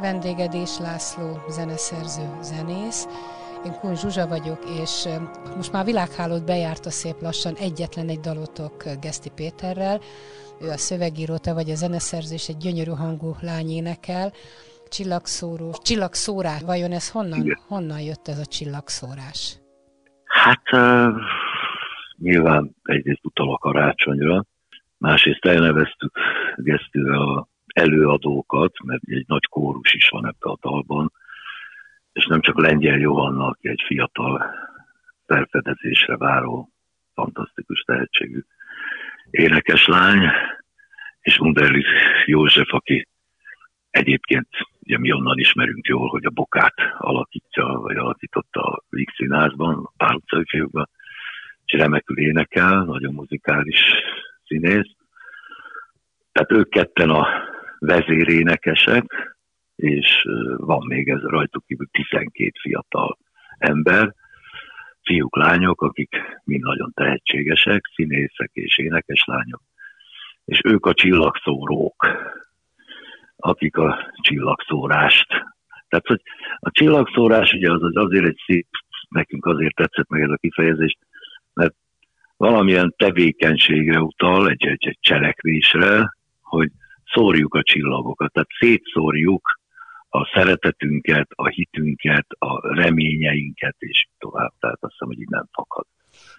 vendégedés László zeneszerző, zenész. Én Kun Zsuzsa vagyok, és most már világhálót bejárta szép lassan egyetlen egy dalotok Geszti Péterrel. Ő a szövegíró, te vagy a zeneszerző, és egy gyönyörű hangú lány énekel. Csillagszóró, csillagszórás. Vajon ez honnan, Igen. honnan jött ez a csillagszórás? Hát uh, nyilván egyrészt utal a karácsonyra, másrészt elneveztük Gesztivel a előadókat, mert egy nagy kórus is van ebbe a dalban, és nem csak Lengyel Johanna, aki egy fiatal felfedezésre váró, fantasztikus tehetségű énekeslány, és Underlich József, aki egyébként ugye mi onnan ismerünk jól, hogy a bokát alakítja, vagy alakította a Víg színházban, a fiúkban, és remekül énekel, nagyon muzikális színész. Tehát ők ketten a vezérénekesek, és van még ez rajtuk kívül 12 fiatal ember, fiúk, lányok, akik mind nagyon tehetségesek, színészek és énekeslányok, és ők a csillagszórók, akik a csillagszórást. Tehát, hogy a csillagszórás ugye az, az azért egy szép, nekünk azért tetszett meg ez a kifejezés, mert valamilyen tevékenységre utal, egy, egy, egy cselekvésre, hogy szórjuk a csillagokat, tehát szétszórjuk a szeretetünket, a hitünket, a reményeinket, és tovább. Tehát azt hiszem, hogy nem fakad.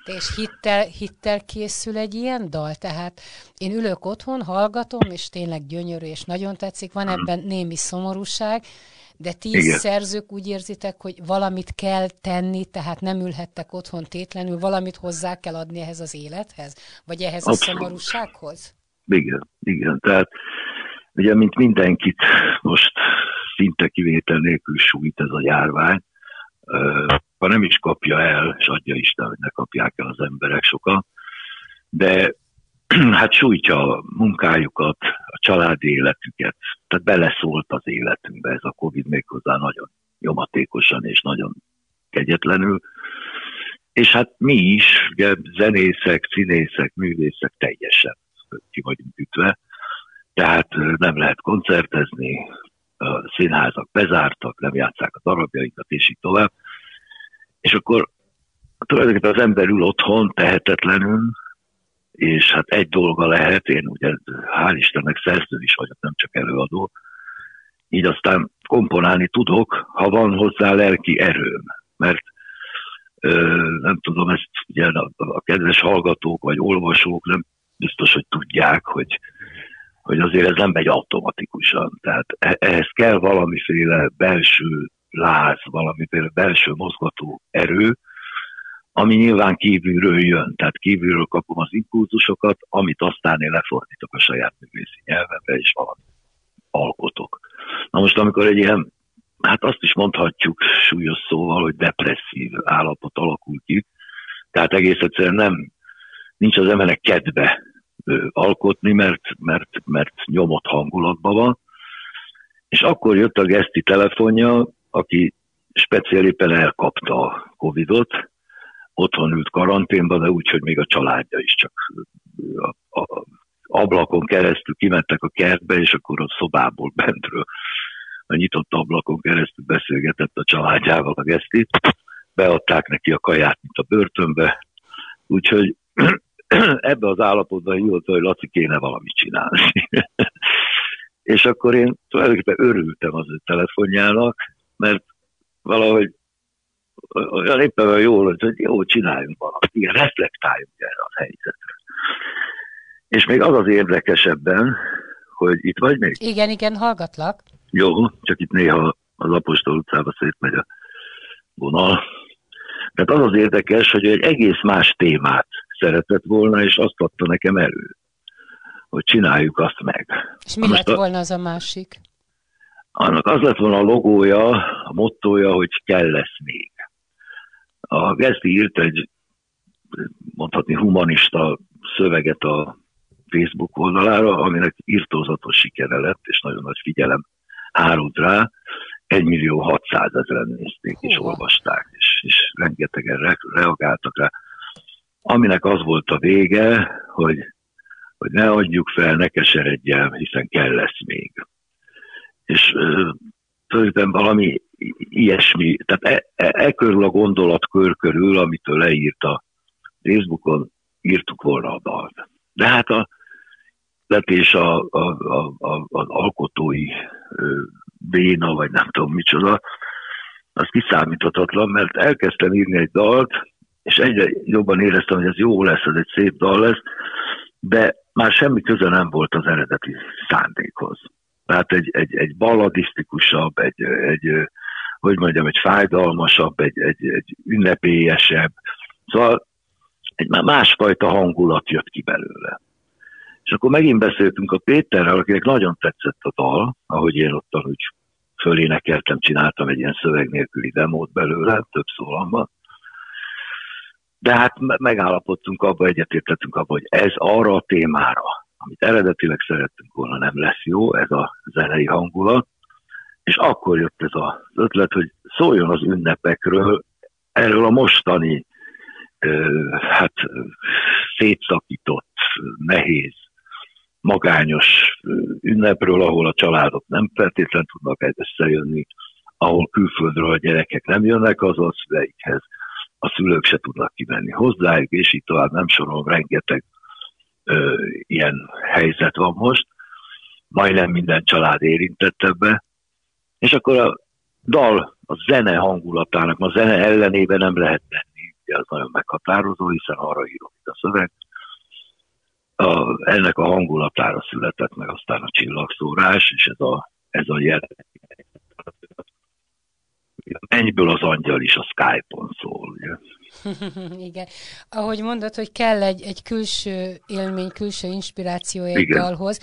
De és hittel, hittel készül egy ilyen dal? Tehát én ülök otthon, hallgatom, és tényleg gyönyörű, és nagyon tetszik, van ebben némi szomorúság, de ti Igen. szerzők úgy érzitek, hogy valamit kell tenni, tehát nem ülhettek otthon tétlenül, valamit hozzá kell adni ehhez az élethez? Vagy ehhez Abszolút. a szomorúsághoz? Igen, igen. Tehát ugye, mint mindenkit most szinte kivétel nélkül sújt ez a járvány, ha nem is kapja el, és adja Isten, hogy ne kapják el az emberek sokan, de hát sújtja a munkájukat, a családi életüket, tehát beleszólt az életünkbe ez a Covid méghozzá nagyon nyomatékosan és nagyon kegyetlenül. És hát mi is, ugye, zenészek, színészek, művészek teljesen ki vagyunk ütve, tehát nem lehet koncertezni, a színházak bezártak, nem játszák a darabjaikat, és így tovább. És akkor tulajdonképpen az ember ül otthon tehetetlenül, és hát egy dolga lehet, én ugye hál' Istennek szerző is vagyok, nem csak előadó, így aztán komponálni tudok, ha van hozzá lelki erőm, mert ö, nem tudom, ezt ugye a, a kedves hallgatók vagy olvasók nem biztos, hogy tudják, hogy, hogy azért ez nem megy automatikusan. Tehát e, ehhez kell valamiféle belső láz, valamiféle belső mozgató erő, ami nyilván kívülről jön, tehát kívülről kapom az impulzusokat, amit aztán én lefordítok a saját művészi nyelvemre, és valami alkotok. Na most, amikor egy ilyen, hát azt is mondhatjuk súlyos szóval, hogy depresszív állapot alakul ki, tehát egész egyszerűen nem, nincs az embernek kedve alkotni, mert, mert, mert nyomott hangulatban van. És akkor jött a Geszti telefonja, aki speciál éppen elkapta a Covidot, otthon ült karanténban, de úgy, hogy még a családja is csak a, a ablakon keresztül kimentek a kertbe, és akkor a szobából bentről a nyitott ablakon keresztül beszélgetett a családjával a gesztit. Beadták neki a kaját, mint a börtönbe. Úgyhogy ebbe az állapotban hívott, hogy Laci kéne valamit csinálni. és akkor én tulajdonképpen örültem az ő telefonjának, mert valahogy olyan éppen olyan jól, hogy jó, csináljunk valamit, igen, reflektáljunk erre a helyzetre. És még az az érdekesebben, hogy itt vagy még? Igen, igen, hallgatlak. Jó, csak itt néha az Apostol utcába szétmegy a vonal. Tehát az az érdekes, hogy egy egész más témát szeretett volna, és azt adta nekem elő, hogy csináljuk azt meg. És mi lett volna az a másik? annak az lett volna a logója, a mottoja, hogy kell lesz még. A Geszti írt egy, mondhatni humanista szöveget a Facebook oldalára, aminek írtózatos sikere lett, és nagyon nagy figyelem árult rá. 1 millió 600 ezeren nézték és olvasták, és, és rengetegen re, reagáltak rá. Aminek az volt a vége, hogy, hogy ne adjuk fel, ne keseredjen, hiszen kell lesz még. És tulajdonképpen valami ilyesmi, tehát e, e, e körül a gondolatkör körül, amitől leírt a Facebookon, írtuk volna a dalt. De hát a vetés a, a, a, a, az alkotói béna, vagy nem tudom micsoda, az kiszámíthatatlan, mert elkezdtem írni egy dalt, és egyre jobban éreztem, hogy ez jó lesz, ez egy szép dal lesz, de már semmi köze nem volt az eredeti szándékhoz. Tehát egy, egy, egy balladisztikusabb, egy, egy, hogy mondjam, egy fájdalmasabb, egy, egy, egy ünnepélyesebb, szóval egy másfajta hangulat jött ki belőle. És akkor megint beszéltünk a Péterrel, akinek nagyon tetszett a dal, ahogy én ott úgy fölénekeltem, csináltam egy ilyen szöveg nélküli demót belőle, több szólamban. De hát megállapodtunk abba, egyetértettünk abba, hogy ez arra a témára, amit eredetileg szerettünk volna, nem lesz jó, ez a zenei hangulat. És akkor jött ez az ötlet, hogy szóljon az ünnepekről, erről a mostani, hát szétszakított, nehéz magányos ünnepről, ahol a családok nem feltétlenül tudnak összejönni, ahol külföldről a gyerekek nem jönnek az szüleikhez, a szülők se tudnak kimenni hozzájuk, és így tovább nem sorol, rengeteg ö, ilyen helyzet van most. Majdnem minden család érintett ebbe. És akkor a dal, a zene hangulatának, a zene ellenében nem lehet tenni, ugye az nagyon meghatározó, hiszen arra írom itt a szöveg, a, ennek a hangulatára született meg aztán a csillagszórás, és ez a, ez a jel. Mennyből az angyal is a Skype-on szól. Ugye? Igen. Ahogy mondod, hogy kell egy, egy külső élmény, külső inspiráció egy Igen. dalhoz.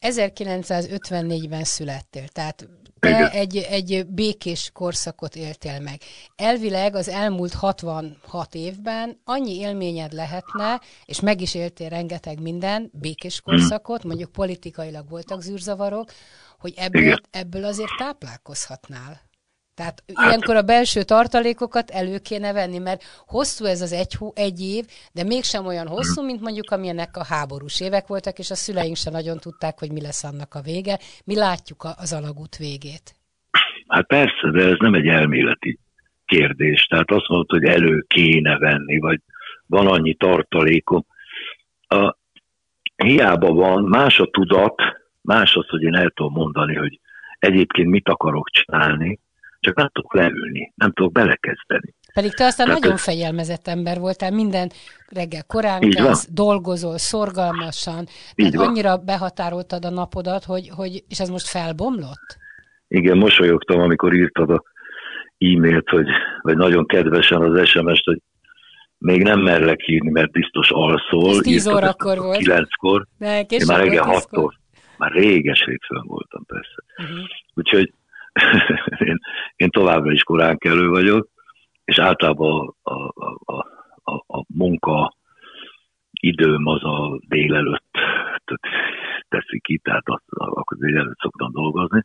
1954-ben születtél, tehát te egy, egy békés korszakot éltél meg. Elvileg az elmúlt 66 évben annyi élményed lehetne, és meg is éltél rengeteg minden békés korszakot, mondjuk politikailag voltak zűrzavarok, hogy ebből, ebből azért táplálkozhatnál. Tehát hát, ilyenkor a belső tartalékokat elő kéne venni, mert hosszú ez az egy, egy év, de mégsem olyan hosszú, mint mondjuk amilyenek a háborús évek voltak, és a szüleink sem nagyon tudták, hogy mi lesz annak a vége. Mi látjuk az alagút végét. Hát persze, de ez nem egy elméleti kérdés. Tehát azt mondod, hogy elő kéne venni, vagy van annyi tartalékom. A, hiába van, más a tudat, más az, hogy én el tudom mondani, hogy egyébként mit akarok csinálni, csak nem tudok leülni, nem tudok belekezdeni. Pedig te aztán Tehát nagyon ez... fegyelmezett ember voltál, minden reggel korán kezd, dolgozol szorgalmasan, tehát annyira behatároltad a napodat, hogy, hogy, és ez most felbomlott? Igen, mosolyogtam, amikor írtad a e-mailt, hogy, vagy nagyon kedvesen az SMS-t, hogy még nem merlek írni, mert biztos alszol. Ez 10 órakor volt. 9-kor. Én már reggel 6-tól. Már réges hétfőn voltam persze. Uh-huh. Úgyhogy én, én továbbra is korán kelő vagyok, és általában a, a, a, a, a munka időm az a délelőtt teszik ki, tehát akkor délelőtt szoktam dolgozni,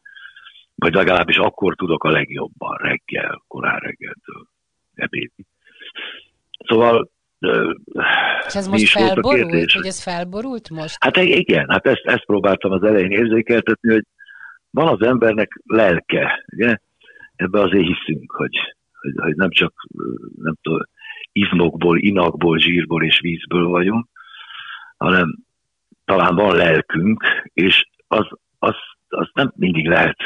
vagy legalábbis akkor tudok a legjobban, reggel, korán reggeltől ebédni. Szóval és ez most felborult, hogy ez felborult most? Hát igen, hát ezt, ezt próbáltam az elején érzékeltetni, hogy van az embernek lelke, ugye? Ebbe azért hiszünk, hogy, hogy, hogy nem csak nem tudom, izmokból, inakból, zsírból és vízből vagyunk, hanem talán van lelkünk, és az, az, az nem mindig lehet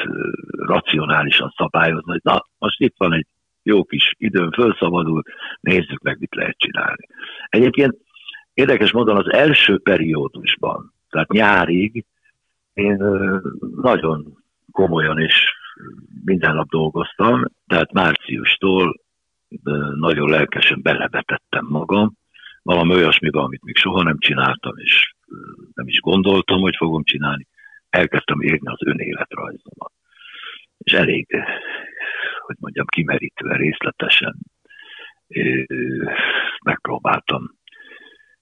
racionálisan szabályozni, hogy na, most itt van egy jó kis időm, felszabadul, nézzük meg, mit lehet csinálni. Egyébként érdekes módon az első periódusban, tehát nyárig én nagyon komolyan és minden nap dolgoztam, tehát márciustól nagyon lelkesen belevetettem magam, valami olyasmiben, amit még soha nem csináltam, és nem is gondoltam, hogy fogom csinálni. Elkezdtem írni az önéletrajzomat. és elég, hogy mondjam, kimerítve részletesen megpróbáltam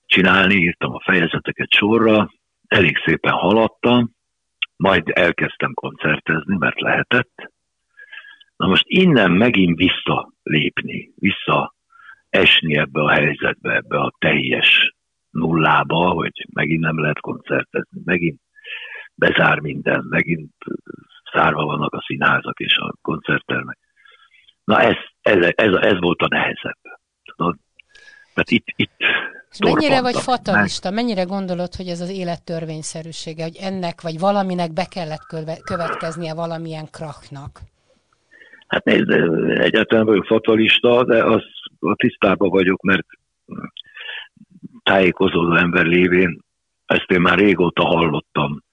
csinálni, írtam a fejezeteket sorra, elég szépen haladtam, majd elkezdtem koncertezni, mert lehetett. Na most innen megint visszalépni, vissza esni ebbe a helyzetbe, ebbe a teljes nullába, hogy megint nem lehet koncertezni, megint bezár minden, megint szárva vannak a színházak és a koncerttermek. Na ez, ez, ez, ez volt a nehezebb. Tudod? Mert itt, itt és mennyire vagy fatalista, mennyire gondolod, hogy ez az élet törvényszerűsége, hogy ennek vagy valaminek be kellett következnie valamilyen krachnak? Hát nézd, egyáltalán vagyok fatalista, de az a tisztában vagyok, mert tájékozódó ember lévén ezt én már régóta hallottam,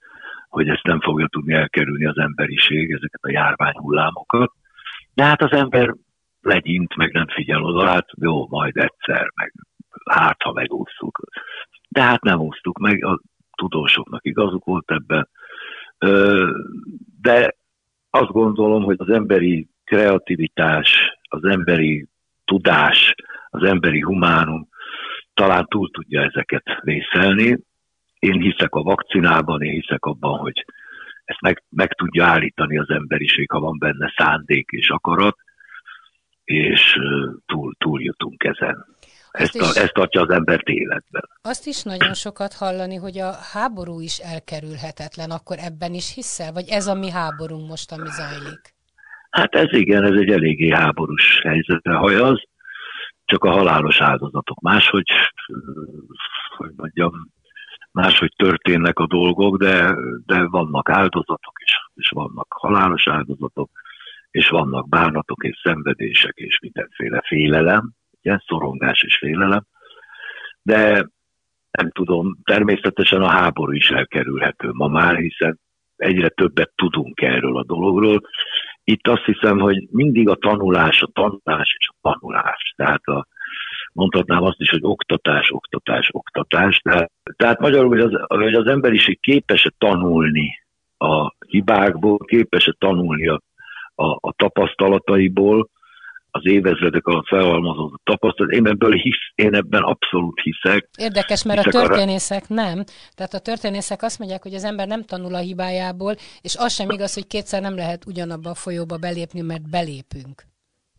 hogy ezt nem fogja tudni elkerülni az emberiség, ezeket a járványhullámokat. De hát az ember legyint, meg nem figyel oda, hát jó, majd egyszer, meg hát ha megúsztuk. De hát nem úsztuk meg, a tudósoknak igazuk volt ebben. De azt gondolom, hogy az emberi kreativitás, az emberi tudás, az emberi humánum talán túl tudja ezeket vészelni. Én hiszek a vakcinában, én hiszek abban, hogy ezt meg, meg tudja állítani az emberiség, ha van benne szándék és akarat, és túl, túl jutunk ezen. Ezt, is, ezt tartja az embert életben. Azt is nagyon sokat hallani, hogy a háború is elkerülhetetlen, akkor ebben is hiszel? Vagy ez a mi háborunk most, ami zajlik? Hát ez igen, ez egy eléggé háborús helyzetre hajaz, csak a halálos áldozatok máshogy, hogy mondjam, máshogy történnek a dolgok, de, de vannak áldozatok is, és vannak halálos áldozatok, és vannak bánatok és szenvedések és mindenféle félelem, ugye, szorongás és félelem, de nem tudom, természetesen a háború is elkerülhető ma már, hiszen egyre többet tudunk erről a dologról. Itt azt hiszem, hogy mindig a tanulás, a tanulás és a tanulás. Tehát a, mondhatnám azt is, hogy oktatás, oktatás, oktatás. Tehát, tehát magyarul, hogy az, hogy az emberiség képes-e tanulni a hibákból, képes-e tanulni a, a, a tapasztalataiból, az évezredek alatt felhalmozott tapasztalat. Én ebből hisz, én ebben abszolút hiszek. Érdekes, mert hiszek a történészek arra... nem. Tehát a történészek azt mondják, hogy az ember nem tanul a hibájából, és az sem igaz, hogy kétszer nem lehet ugyanabba a folyóba belépni, mert belépünk.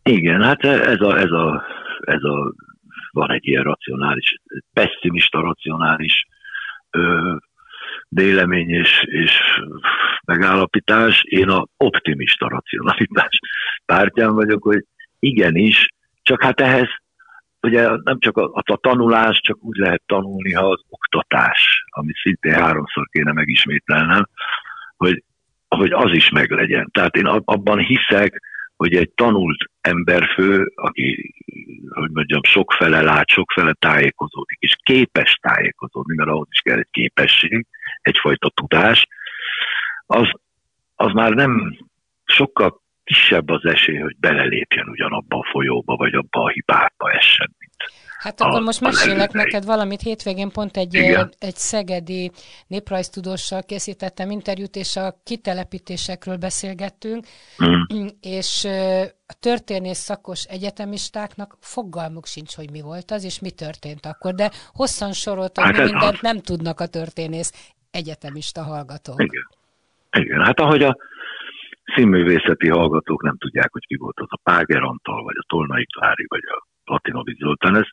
Igen, hát ez a, ez a, ez a van egy ilyen racionális, pessimista racionális ö, vélemény és, és megállapítás. Én a optimista racionalitás pártján vagyok, hogy igenis, csak hát ehhez ugye nem csak a, a tanulás, csak úgy lehet tanulni, ha az oktatás, amit szintén háromszor kéne megismételnem, hogy, hogy az is meglegyen. Tehát én abban hiszek, hogy egy tanult emberfő, aki, hogy mondjam, sokfele lát, sokfele tájékozódik, és képes tájékozódni, mert ahhoz is kell egy képesség, egyfajta tudás, az, az már nem sokkal kisebb az esély, hogy belelépjen ugyanabba a folyóba, vagy abba a hibába essen, mint Hát akkor a, most mesélek neked valamit. Hétvégén pont egy, egy szegedi néprajztudóssal készítettem interjút, és a kitelepítésekről beszélgettünk, mm. és a történész szakos egyetemistáknak fogalmuk sincs, hogy mi volt az, és mi történt akkor, de hosszan soroltam, hát mi mindent az... nem tudnak a történész egyetemista hallgatók. Igen. Igen, hát ahogy a színművészeti hallgatók nem tudják, hogy ki volt az a Páger Antal, vagy a Tolnai Klári, vagy a Latinovic Zoltán. Ez,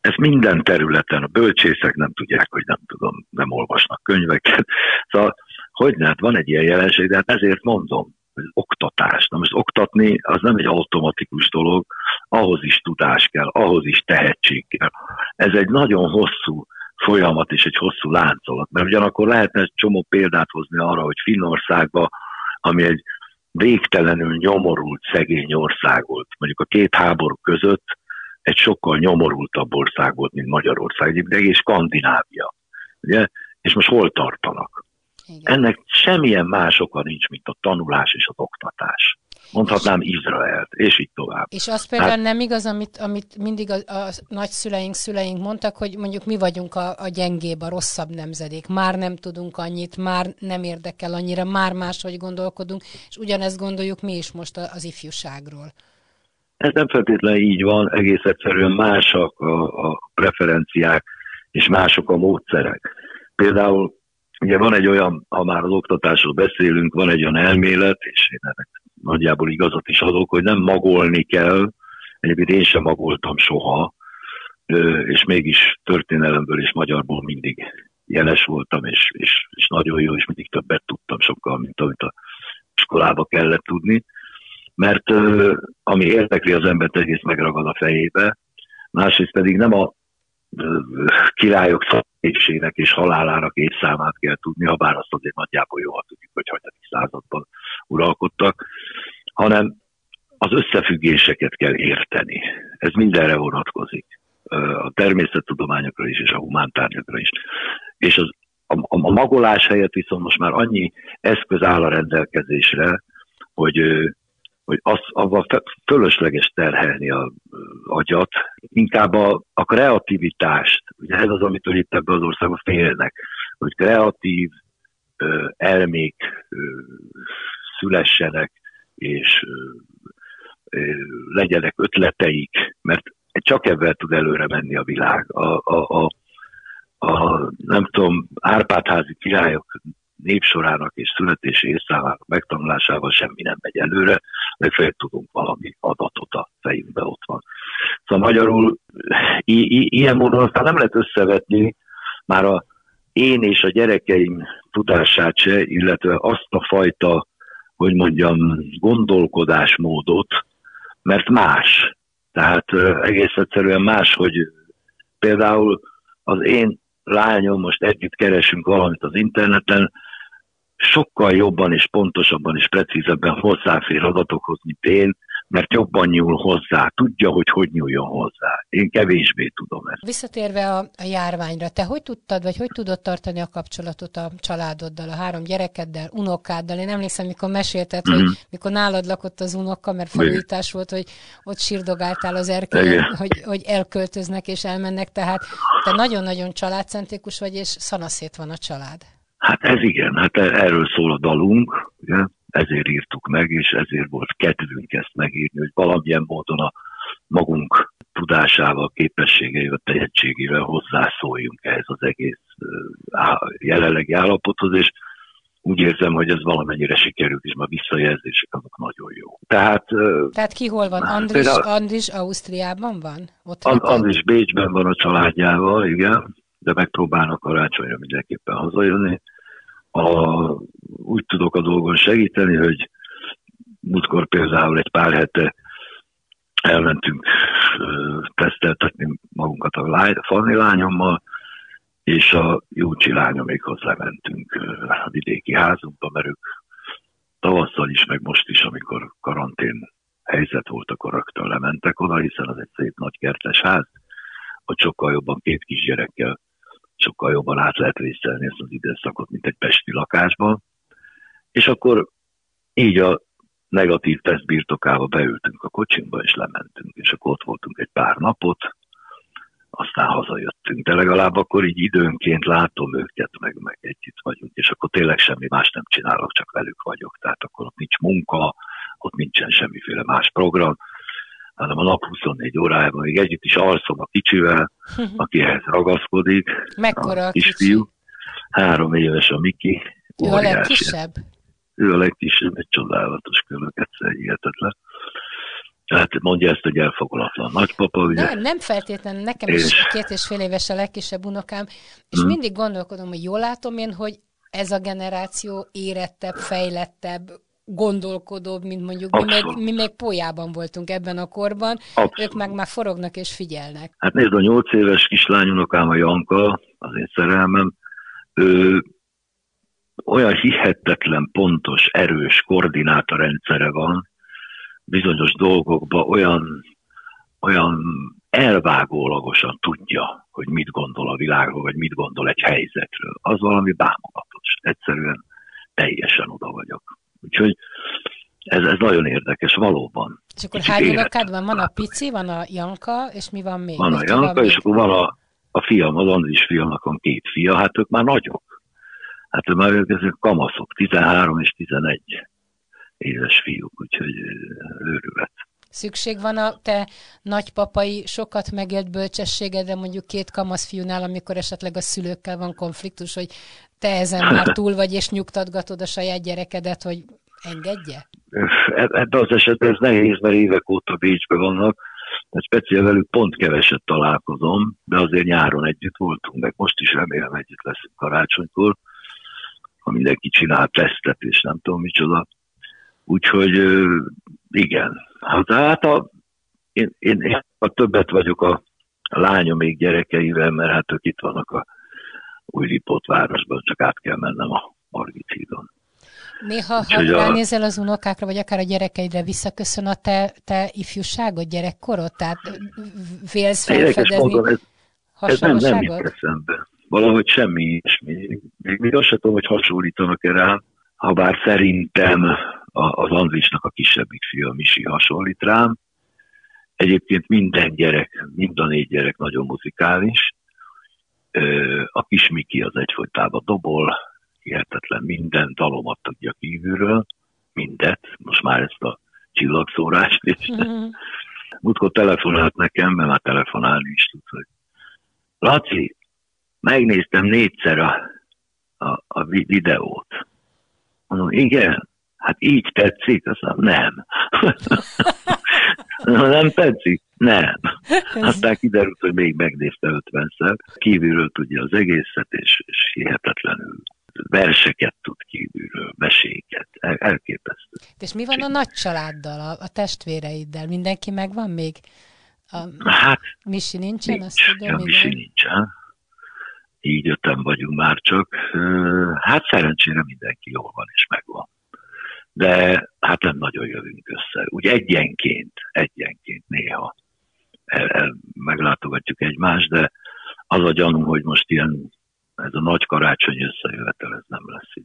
ez minden területen, a bölcsészek nem tudják, hogy nem tudom, nem olvasnak könyveket. Szóval, hogy ne, hát van egy ilyen jelenség, de hát ezért mondom, hogy oktatás. Na most oktatni az nem egy automatikus dolog, ahhoz is tudás kell, ahhoz is tehetség kell. Ez egy nagyon hosszú folyamat és egy hosszú láncolat, mert ugyanakkor lehetne egy csomó példát hozni arra, hogy Finnországban, ami egy végtelenül nyomorult szegény ország volt. Mondjuk a két háború között egy sokkal nyomorultabb ország volt, mint Magyarország, de és Skandinávia. Ugye? És most hol tartanak? Igen. Ennek semmilyen más oka nincs, mint a tanulás és az oktatás. Mondhatnám Izraelt, és így tovább. És az például hát, nem igaz, amit, amit mindig a, a nagyszüleink, szüleink mondtak, hogy mondjuk mi vagyunk a, a gyengébb, a rosszabb nemzedék, már nem tudunk annyit, már nem érdekel annyira, már máshogy gondolkodunk, és ugyanezt gondoljuk mi is most az ifjúságról. Ez nem feltétlenül így van, egész egyszerűen másak a, a preferenciák, és mások a módszerek. Például ugye van egy olyan, ha már az oktatásról beszélünk, van egy olyan elmélet, és én ennek nagyjából igazat is adok, hogy nem magolni kell, egyébként én sem magoltam soha, és mégis történelemből és magyarból mindig jeles voltam, és, és, és nagyon jó, és mindig többet tudtam sokkal, mint amit a iskolába kellett tudni. Mert ami érdekli az embert, egész megragad a fejébe, másrészt pedig nem a királyok szépségének és halálának évszámát kell tudni, ha bár azt azért nagyjából jól tudjuk, hogy hanyadik században uralkodtak, hanem az összefüggéseket kell érteni. Ez mindenre vonatkozik. A természettudományokra is, és a humántárgyakra is. És az, a, a, magolás helyett viszont most már annyi eszköz áll a rendelkezésre, hogy hogy az, avval fölösleges terhelni a agyat, inkább a, a kreativitást, ugye ez az, amitől itt ebben az országban félnek, hogy kreatív elmék szülessenek, és legyenek ötleteik, mert csak ebben tud előre menni a világ. A, a, a, a nem tudom, Árpádházi királyok népsorának és születési évszámának megtanulásával semmi nem megy előre, legfeljebb tudunk valami adatot a fejünkbe ott van. Szóval magyarul i- i- ilyen módon aztán nem lehet összevetni már a én és a gyerekeim tudását se, illetve azt a fajta, hogy mondjam, gondolkodásmódot, mert más. Tehát egész egyszerűen más, hogy például az én lányom, most együtt keresünk valamit az interneten, sokkal jobban és pontosabban és precízebben hozzáfér adatokhoz, mint én, mert jobban nyúl hozzá, tudja, hogy hogy nyúljon hozzá. Én kevésbé tudom ezt. Visszatérve a, a járványra, te hogy tudtad, vagy hogy tudod tartani a kapcsolatot a családoddal, a három gyerekeddel, unokáddal? Én emlékszem, mikor mesélted, mm-hmm. hogy mhm. mikor nálad lakott az unoka, mert felújítás volt, hogy ott sírdogáltál az erkélyen, hogy, hogy elköltöznek és elmennek, tehát te nagyon-nagyon családcentrikus vagy, és szanaszét van a család. Hát ez igen, hát erről szól a dalunk, ugye? Ezért írtuk meg, és ezért volt kedvünk ezt megírni, hogy valamilyen módon a magunk tudásával, képességeivel, tehetségével hozzászóljunk ehhez az egész jelenlegi állapothoz, és úgy érzem, hogy ez valamennyire sikerült, és ma visszajelzések azok nagyon jó. Tehát, Tehát ki hol van? Andris, Andris Ausztriában van? Ott Andris Bécsben van a családjával, igen de megpróbálnak karácsonyra mindenképpen hazajönni. A, úgy tudok a dolgon segíteni, hogy múltkor például egy pár hete elmentünk teszteltetni magunkat a, lány, a Fanni lányommal, és a Júcsi lányomikhoz lementünk a vidéki házunkba, mert ők tavasszal is, meg most is, amikor karantén helyzet volt, akkor rögtön lementek oda, hiszen az egy szép nagy kertes ház, hogy sokkal jobban két kisgyerekkel sokkal jobban át lehet vészelni ezt az időszakot, mint egy pesti lakásban. És akkor így a negatív teszt birtokába beültünk a kocsinkba, és lementünk, és akkor ott voltunk egy pár napot, aztán hazajöttünk. De legalább akkor így időnként látom őket, meg, meg együtt vagyunk, és akkor tényleg semmi más nem csinálok, csak velük vagyok. Tehát akkor ott nincs munka, ott nincsen semmiféle más program, hanem a nap 24 órájában még együtt is alszom a kicsivel, akihez ragaszkodik. Mekkora a kisfiú? Három éves a Miki. Ő a legkisebb? Ő a legkisebb, egy csodálatos kölök, egyszer hihetetlen. Tehát mondja ezt, hogy elfogulatlan nagypapa, ugye? Nem, nem feltétlenül, nekem és... is két és fél éves a legkisebb unokám, és hmm. mindig gondolkodom, hogy jól látom én, hogy ez a generáció érettebb, fejlettebb, gondolkodóbb, mint mondjuk mi meg, mi meg polyában voltunk ebben a korban, Abszolút. ők meg már forognak és figyelnek. Hát nézd, a nyolc éves kislányunokám a Janka, az én szerelmem, ő olyan hihetetlen pontos, erős koordinátorrendszere van, bizonyos dolgokban olyan, olyan elvágólagosan tudja, hogy mit gondol a világról, vagy mit gondol egy helyzetről. Az valami bámulatos. Egyszerűen teljesen oda vagyok. Úgyhogy ez, ez nagyon érdekes, valóban. És akkor hány unokád van? Van a Pici, van a Janka, és mi van még? Van a Janka, és akkor van a, a fiam, az Andris fiamnak van két fia, hát ők már nagyok. Hát ők már ők ezek kamaszok, 13 és 11 éves fiúk, úgyhogy őrület. Szükség van a te nagypapai sokat megélt bölcsességedre, mondjuk két fiúnál, amikor esetleg a szülőkkel van konfliktus, hogy te ezen már túl vagy, és nyugtatgatod a saját gyerekedet, hogy engedje? Ebben az esetben ez nehéz, mert évek óta Bécsben vannak, mert speciál velük pont keveset találkozom, de azért nyáron együtt voltunk, meg most is remélem együtt leszünk karácsonykor, ha mindenki csinál tesztet, és nem tudom micsoda. Úgyhogy igen. Hát, hát a, én, én, én a többet vagyok a, lányom még gyerekeivel, mert hát ők itt vannak a új Lipót városban, csak át kell mennem a Margit hídon. Néha, ha ránézel az unokákra, vagy akár a gyerekeidre, visszaköszön a te, te ifjúságod, gyerekkorod? Tehát vélsz felfedezni mondom, ez, ez nem, nem jut eszembe. Valahogy semmi ilyesmi. Még, még azt sem tudom, hogy hasonlítanak-e rám, ha bár szerintem az Andrisnak a kisebbik fia, Misi hasonlít rám. Egyébként minden gyerek, mind a négy gyerek nagyon muzikális. A kis Miki az egyfolytában dobol, hihetetlen minden dalomat tudja kívülről, mindet, most már ezt a csillagszórást is. Mm-hmm. Múltkor telefonált nekem, mert már telefonálni is tud, hogy Laci, megnéztem négyszer a, a, a videót. Mondom, igen, hát így tetszik? Azt mondom, nem. nem tetszik? Nem. Aztán kiderült, hogy még megnézte 50-szer. Kívülről tudja az egészet, és, és hihetetlenül verseket tud kívülről, meséket. El, elképesztő. És mi van a nagy családdal, a, a testvéreiddel? Mindenki megvan még? A, hát, Misi nincsen? Nincs, azt tudom, ja, Misi nincsen. Így öten vagyunk már csak. Hát szerencsére mindenki jól van és megvan. De hát nem nagyon jövünk össze. Úgy egyenként, egyenként néha el, el, meglátogatjuk egymást, de az a gyanú, hogy most ilyen ez a nagy karácsony összejövetel, ez nem lesz.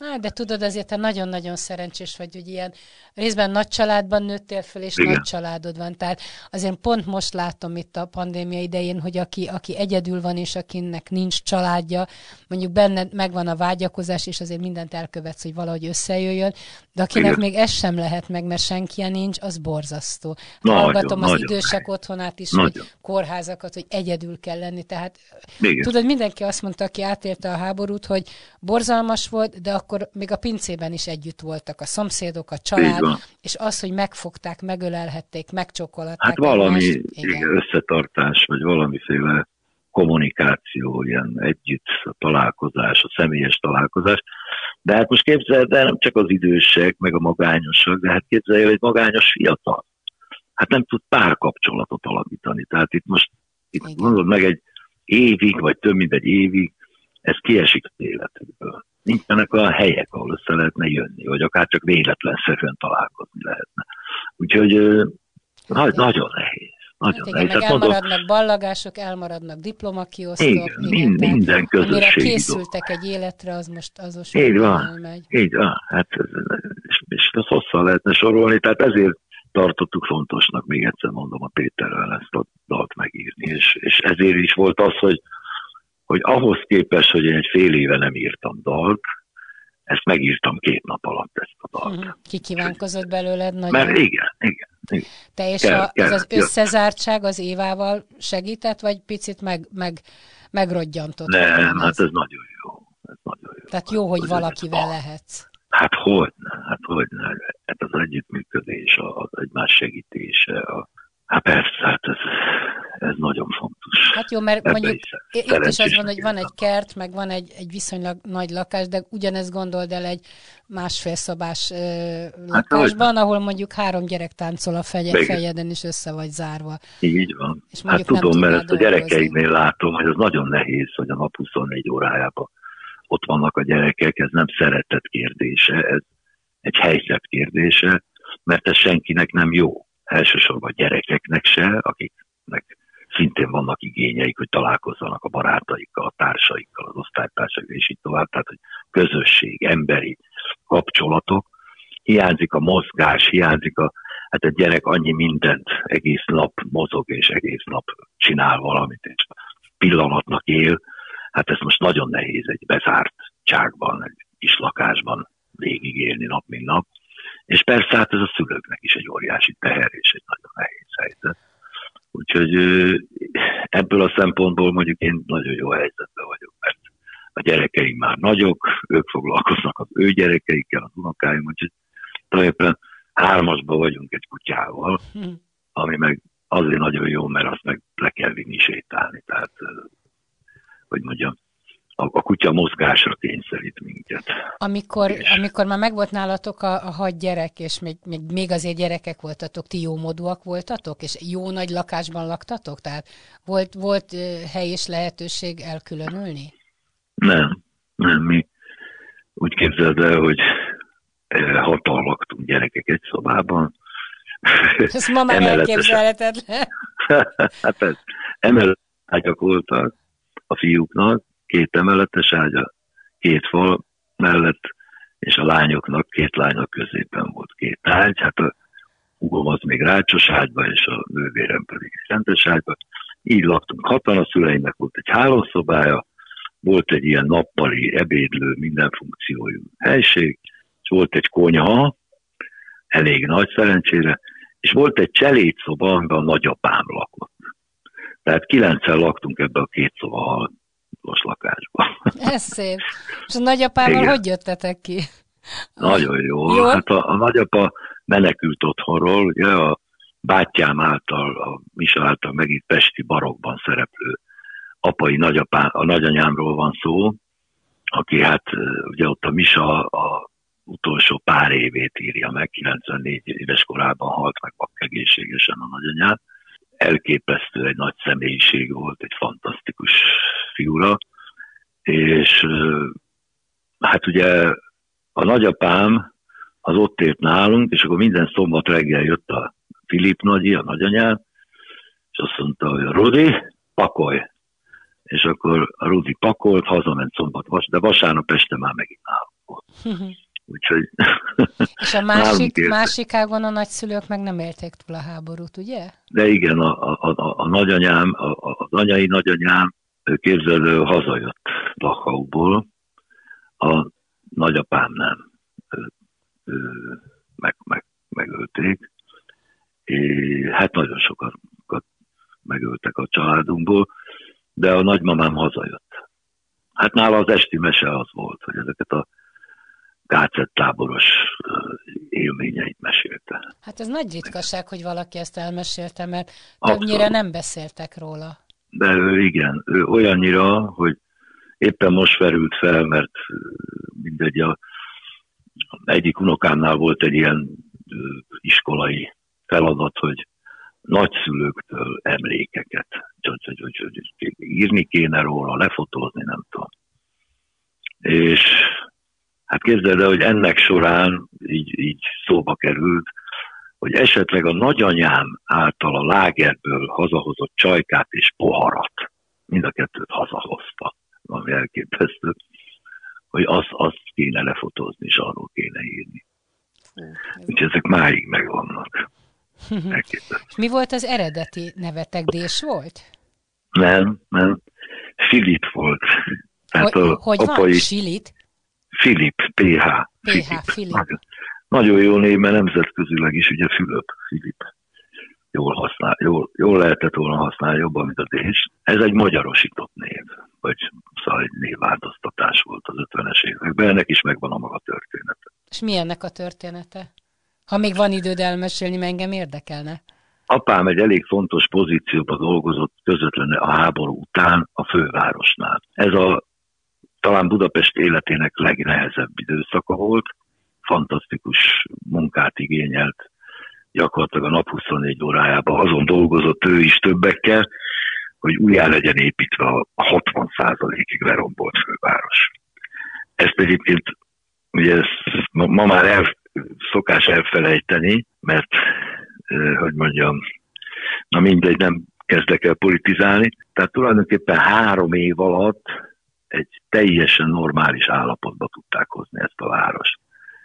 Hát, de tudod, azért te nagyon-nagyon szerencsés vagy, hogy ilyen részben nagy családban nőttél föl, és Igen. nagy családod van. Tehát azért pont most látom itt a pandémia idején, hogy aki, aki egyedül van, és akinek nincs családja, mondjuk benne megvan a vágyakozás, és azért mindent elkövetsz, hogy valahogy összejöjjön, de akinek Igen. még ez sem lehet meg, mert senki nincs, az borzasztó. Nagyon, Hallgatom az nagyon idősek otthonát is, nagyon. hogy kórházakat, hogy egyedül kell lenni. Tehát Igen. tudod, mindenki azt mondta, aki átélte a háborút, hogy borzalmas volt, de akkor még a pincében is együtt voltak a szomszédok, a család, és az, hogy megfogták, megölelhették, megcsokolatták. Hát valami igen. összetartás, vagy valamiféle kommunikáció, ilyen együtt a találkozás, a személyes találkozás. De hát most képzeld el, nem csak az idősek, meg a magányosak, de hát képzelj el egy magányos fiatal. Hát nem tud párkapcsolatot alapítani. Tehát itt most, itt mondod meg egy évig, vagy több mint egy évig, ez kiesik az életükből nincsenek olyan helyek, ahol össze lehetne jönni, vagy akár csak véletlenszerűen találkozni lehetne. Úgyhogy nagy, nagyon nehéz. Nagyon hát igen, nehéz. meg elmaradnak mondom, ballagások, elmaradnak diplomakiosztok. Igen, igen, minden közösség. készültek egy életre, az most az most Így van, megy. így van. Hát, és, és ezt hosszan lehetne sorolni, tehát ezért tartottuk fontosnak, még egyszer mondom, a Péterrel ezt a dalt megírni, és, és ezért is volt az, hogy hogy ahhoz képest, hogy én egy fél éve nem írtam dalt, ezt megírtam két nap alatt ezt a dalt. Uh-huh. Ki kívánkozott belőled nagyon? Mert igen, igen. igen. Te és kell, a, kell, ez az összezártság az Évával segített, vagy picit meg, meg, megrodjantott? Nem, hát ez nagyon jó. Ez nagyon jó. Tehát jó, hogy valakivel lehetsz. Hát hogy hát hogy ne. Hát az együttműködés, az egymás segítése, a, hát persze, hát ez, ez nagyon fontos. Hát jó, mert Ebbe mondjuk is itt is az van, hogy van egy kert, meg van egy, egy viszonylag nagy lakás, de ugyanezt gondold el egy másfél szobás ö, hát, lakásban, ahol mondjuk három gyerek táncol a feje, fejeden, és össze vagy zárva. Így van. És hát tudom, mert ezt a gyerekeimnél látom, hogy az nagyon nehéz, hogy a nap 24 órájában ott vannak a gyerekek, ez nem szeretet kérdése, ez egy helyzet kérdése, mert ez senkinek nem jó. Elsősorban a gyerekeknek se, akiknek szintén vannak igényeik, hogy találkozzanak a barátaikkal, a társaikkal, az osztálytársaikkal, és így tovább. Tehát, hogy közösség, emberi kapcsolatok. hiányzik a mozgás, hiányzik a, hát egy gyerek annyi mindent egész nap mozog, és egész nap csinál valamit, és pillanatnak él. Hát ez most nagyon nehéz egy bezárt csákban, egy kis lakásban végigélni nap, mint nap. És persze hát ez a szülőknek is egy óriási teher, és egy nagyon nehéz helyzet. Úgyhogy ebből a szempontból mondjuk én nagyon jó helyzetben vagyok, mert a gyerekeim már nagyok, ők foglalkoznak az ő gyerekeikkel, az unokáim, úgyhogy tulajdonképpen hármasban vagyunk egy kutyával, hm. ami meg azért nagyon jó, mert azt meg le kell vinni sétálni. Tehát, hogy mondjam, a, a kutya mozgásra kényszerít minket. Amikor, és... amikor már megvolt nálatok a, a hat gyerek, és még, még, még azért gyerekek voltatok, ti jó módúak voltatok, és jó nagy lakásban laktatok? Tehát volt, volt hely és lehetőség elkülönülni? Nem, nem, mi úgy képzeld el, hogy hatan laktunk gyerekek egy szobában. Ez ma már elképzelhetetlen. hát ez, ágyak voltak a fiúknak, két emeletes ágya, két fal mellett, és a lányoknak, két lányok középen volt két ágy. Hát a húgom az még rácsos ágyba, és a nővérem pedig rendes ágyba. Így laktunk hatan, a szüleimnek volt egy hálószobája, volt egy ilyen nappali, ebédlő, minden funkciójú helység, és volt egy konyha, elég nagy szerencsére, és volt egy cselédszoba, amiben a nagyapám lakott. Tehát kilencen laktunk ebbe a két szoba lakásba. Ez szép. És a nagyapával Igen. hogy jöttetek ki? Nagyon jó. jó. Hát a, a nagyapa menekült otthonról, ugye a bátyám által, a Misa által megint Pesti barokban szereplő apai nagyapá, a nagyanyámról van szó, aki hát ugye ott a Misa a utolsó pár évét írja meg, 94 éves korában halt meg egészségesen a nagyanyám. Elképesztő, egy nagy személyiség volt, egy fantasztikus figura, és hát ugye a nagyapám az ott ért nálunk, és akkor minden szombat reggel jött a Filip nagyi, a nagyanyám, és azt mondta, hogy Rudi, pakolj! És akkor a Rudi pakolt, hazament szombat, de vasárnap este már megint nálunk volt. Úgyhogy... És a másik, másik ágon a nagyszülők meg nem élték túl a háborút, ugye? De igen, a, a, a, a nagyanyám, a, az anyai nagyanyám, képzelő hazajött Dachauból, a nagyapám nem. Ő, ő, meg, meg, megölték. És hát nagyon sokat megöltek a családunkból, de a nagymamám hazajött. Hát nála az esti mese az volt, hogy ezeket a táboros élményeit mesélte. Hát ez nagy ritkaság, hogy valaki ezt elmesélte, mert Abszolút. többnyire nem beszéltek róla. De ő igen, ő olyannyira, hogy éppen most ferült fel, mert mindegy, a, egyik unokámnál volt egy ilyen iskolai feladat, hogy nagyszülőktől emlékeket, hogy, hogy, hogy, hogy írni kéne róla, lefotózni, nem tudom. És Hát képzeld el, hogy ennek során így, így szóba került, hogy esetleg a nagyanyám által a lágerből hazahozott csajkát és poharat, mind a kettőt hazahozta, ami elképesztő, hogy azt, azt kéne lefotózni, és arról kéne írni. Úgyhogy ezek máig megvannak. Mi volt az eredeti nevetek? Dés volt? Nem, nem. Filip volt. Tehát hogy, a hogy apai... van? Silit? Filip, PH. PH, Filip. Nagyon, nagyon jó név, mert nemzetközileg is ugye Fülöp, Filip. Jól, használ, jól, jól lehetett volna használni jobban, mint a Dés. Ez egy magyarosított név, vagy szóval egy névváltoztatás volt az 50-es években. Ennek is megvan a maga története. És mi ennek a története? Ha még van időd elmesélni, mert engem érdekelne. Apám egy elég fontos pozícióban dolgozott közvetlenül a háború után a fővárosnál. Ez a talán Budapest életének legnehezebb időszaka volt, fantasztikus munkát igényelt, gyakorlatilag a nap 24 órájában azon dolgozott ő is többekkel, hogy újjá legyen építve a 60%-ig lerombolt főváros. Ezt egyébként ugye ezt ma már el, szokás elfelejteni, mert hogy mondjam, na mindegy, nem kezdek el politizálni. Tehát tulajdonképpen három év alatt egy teljesen normális állapotba tudták hozni ezt a várost.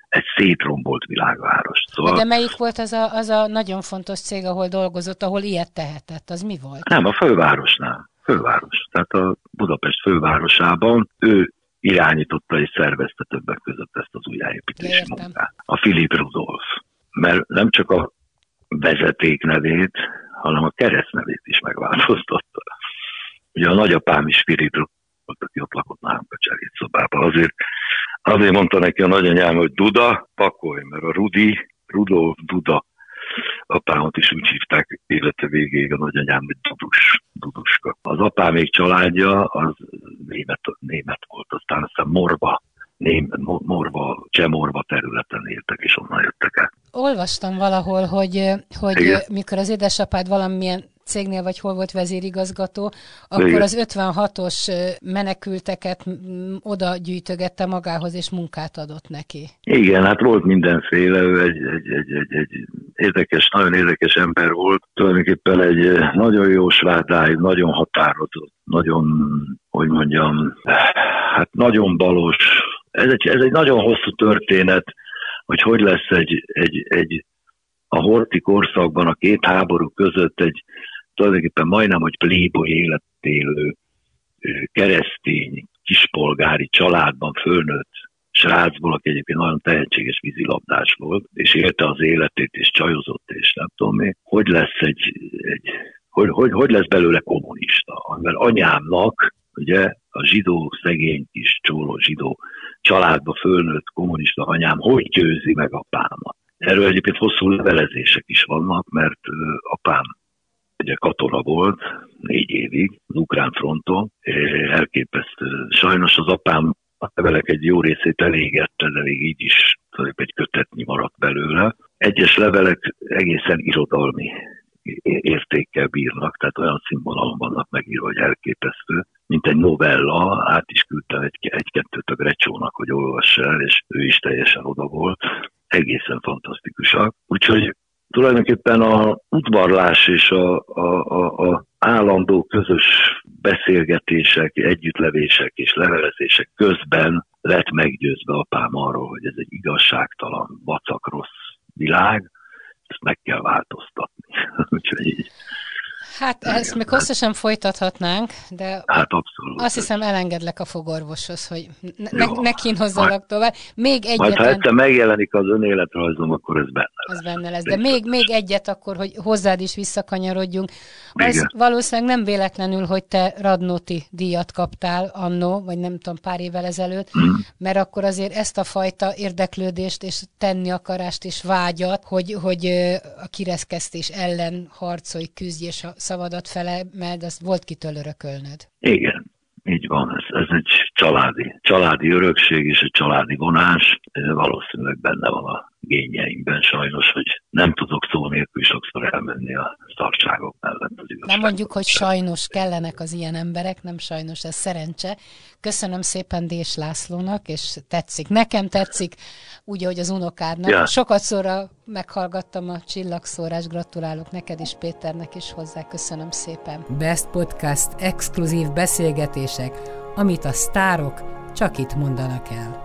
egy szétrombolt világváros. Szóval... De melyik volt az a, az a nagyon fontos cég, ahol dolgozott, ahol ilyet tehetett? Az mi volt? Nem, a fővárosnál. Főváros. Tehát a Budapest fővárosában ő irányította és szervezte többek között ezt az újjáépítési munkát. A Philip Rudolf. Mert nem csak a vezeték nevét, hanem a keresztnevét is megváltoztatta. Ugye a nagyapám is Philip volt, aki ott lakott nálunk a cserédszobában. Azért, azért mondta neki a nagyanyám, hogy Duda, pakolj, mert a Rudi, Rudolf Duda, apámat is úgy hívták élete végéig a nagyanyám, hogy Dudus, Duduska. Az apámék családja az német, német volt, aztán aztán Morba Ném, Morva, Csemorva területen éltek, és onnan jöttek el. Olvastam valahol, hogy, hogy Igen. mikor az édesapád valamilyen cégnél, vagy hol volt vezérigazgató, akkor Igen. az 56-os menekülteket oda gyűjtögette magához, és munkát adott neki. Igen, hát volt mindenféle, ő egy, egy, egy, egy, egy érdekes, nagyon érdekes ember volt, tulajdonképpen egy nagyon jó svádály, nagyon határozott, nagyon, hogy mondjam, hát nagyon balos. Ez egy, ez egy nagyon hosszú történet, hogy hogy lesz egy, egy, egy a horti korszakban a két háború között egy tulajdonképpen majdnem, hogy playboy élet élő keresztény, kispolgári családban fölnőtt srácból, aki egyébként nagyon tehetséges vízilabdás volt, és élte az életét, és csajozott, és nem tudom én, hogy lesz egy, egy hogy, hogy, hogy lesz belőle kommunista. Mert anyámnak, ugye, a zsidó, szegény kis csóló zsidó családba fölnőtt kommunista anyám, hogy győzi meg apámat. Erről egyébként hosszú levelezések is vannak, mert apám ugye katona volt négy évig az ukrán fronton, elképesztő. Sajnos az apám a levelek egy jó részét elégette, de még így is egy kötetnyi maradt belőle. Egyes levelek egészen irodalmi értékkel bírnak, tehát olyan színvonalon vannak megírva, hogy elképesztő, mint egy novella, át is küldtem egy, egy-kettőt a Grecsónak, hogy olvass el, és ő is teljesen oda volt. Egészen fantasztikusak. Úgyhogy tulajdonképpen a udvarlás és a, a, a, a állandó közös beszélgetések, együttlevések és levelezések közben lett meggyőzve apám arról, hogy ez egy igazságtalan, vacak rossz világ, ezt meg kell változtatni. Úgyhogy így. Hát Igen. ezt még hosszasan folytathatnánk, de hát abszolút. azt hiszem elengedlek a fogorvoshoz, hogy ne, ne kínhozzalak tovább. Még egyet. Majd ha egyszer megjelenik az önéletrajzom, akkor ez benne lesz. Az benne lesz. De még, még egyet akkor, hogy hozzád is visszakanyarodjunk. Az valószínűleg nem véletlenül, hogy te Radnoti díjat kaptál annó, vagy nem tudom, pár évvel ezelőtt, mm. mert akkor azért ezt a fajta érdeklődést és tenni akarást és vágyat, hogy, hogy a kireszkesztés ellen harcolj, küzdj és a szavadat mert az volt kitől örökölnöd. Igen, így van, ez, ez egy családi, családi örökség és egy családi vonás, valószínűleg benne van a gényeinkben sajnos, hogy nem tudok szó nélkül sokszor elmenni a tartságok mellett. Nem mondjuk, hogy sajnos kellenek az ilyen emberek, nem sajnos, ez szerencse. Köszönöm szépen Dés Lászlónak, és tetszik. Nekem tetszik, úgy, ahogy az unokádnak. Ja. Sokat szóra meghallgattam a csillagszórás, gratulálok neked is, Péternek is hozzá, köszönöm szépen. Best Podcast, exkluzív beszélgetések, amit a sztárok csak itt mondanak el.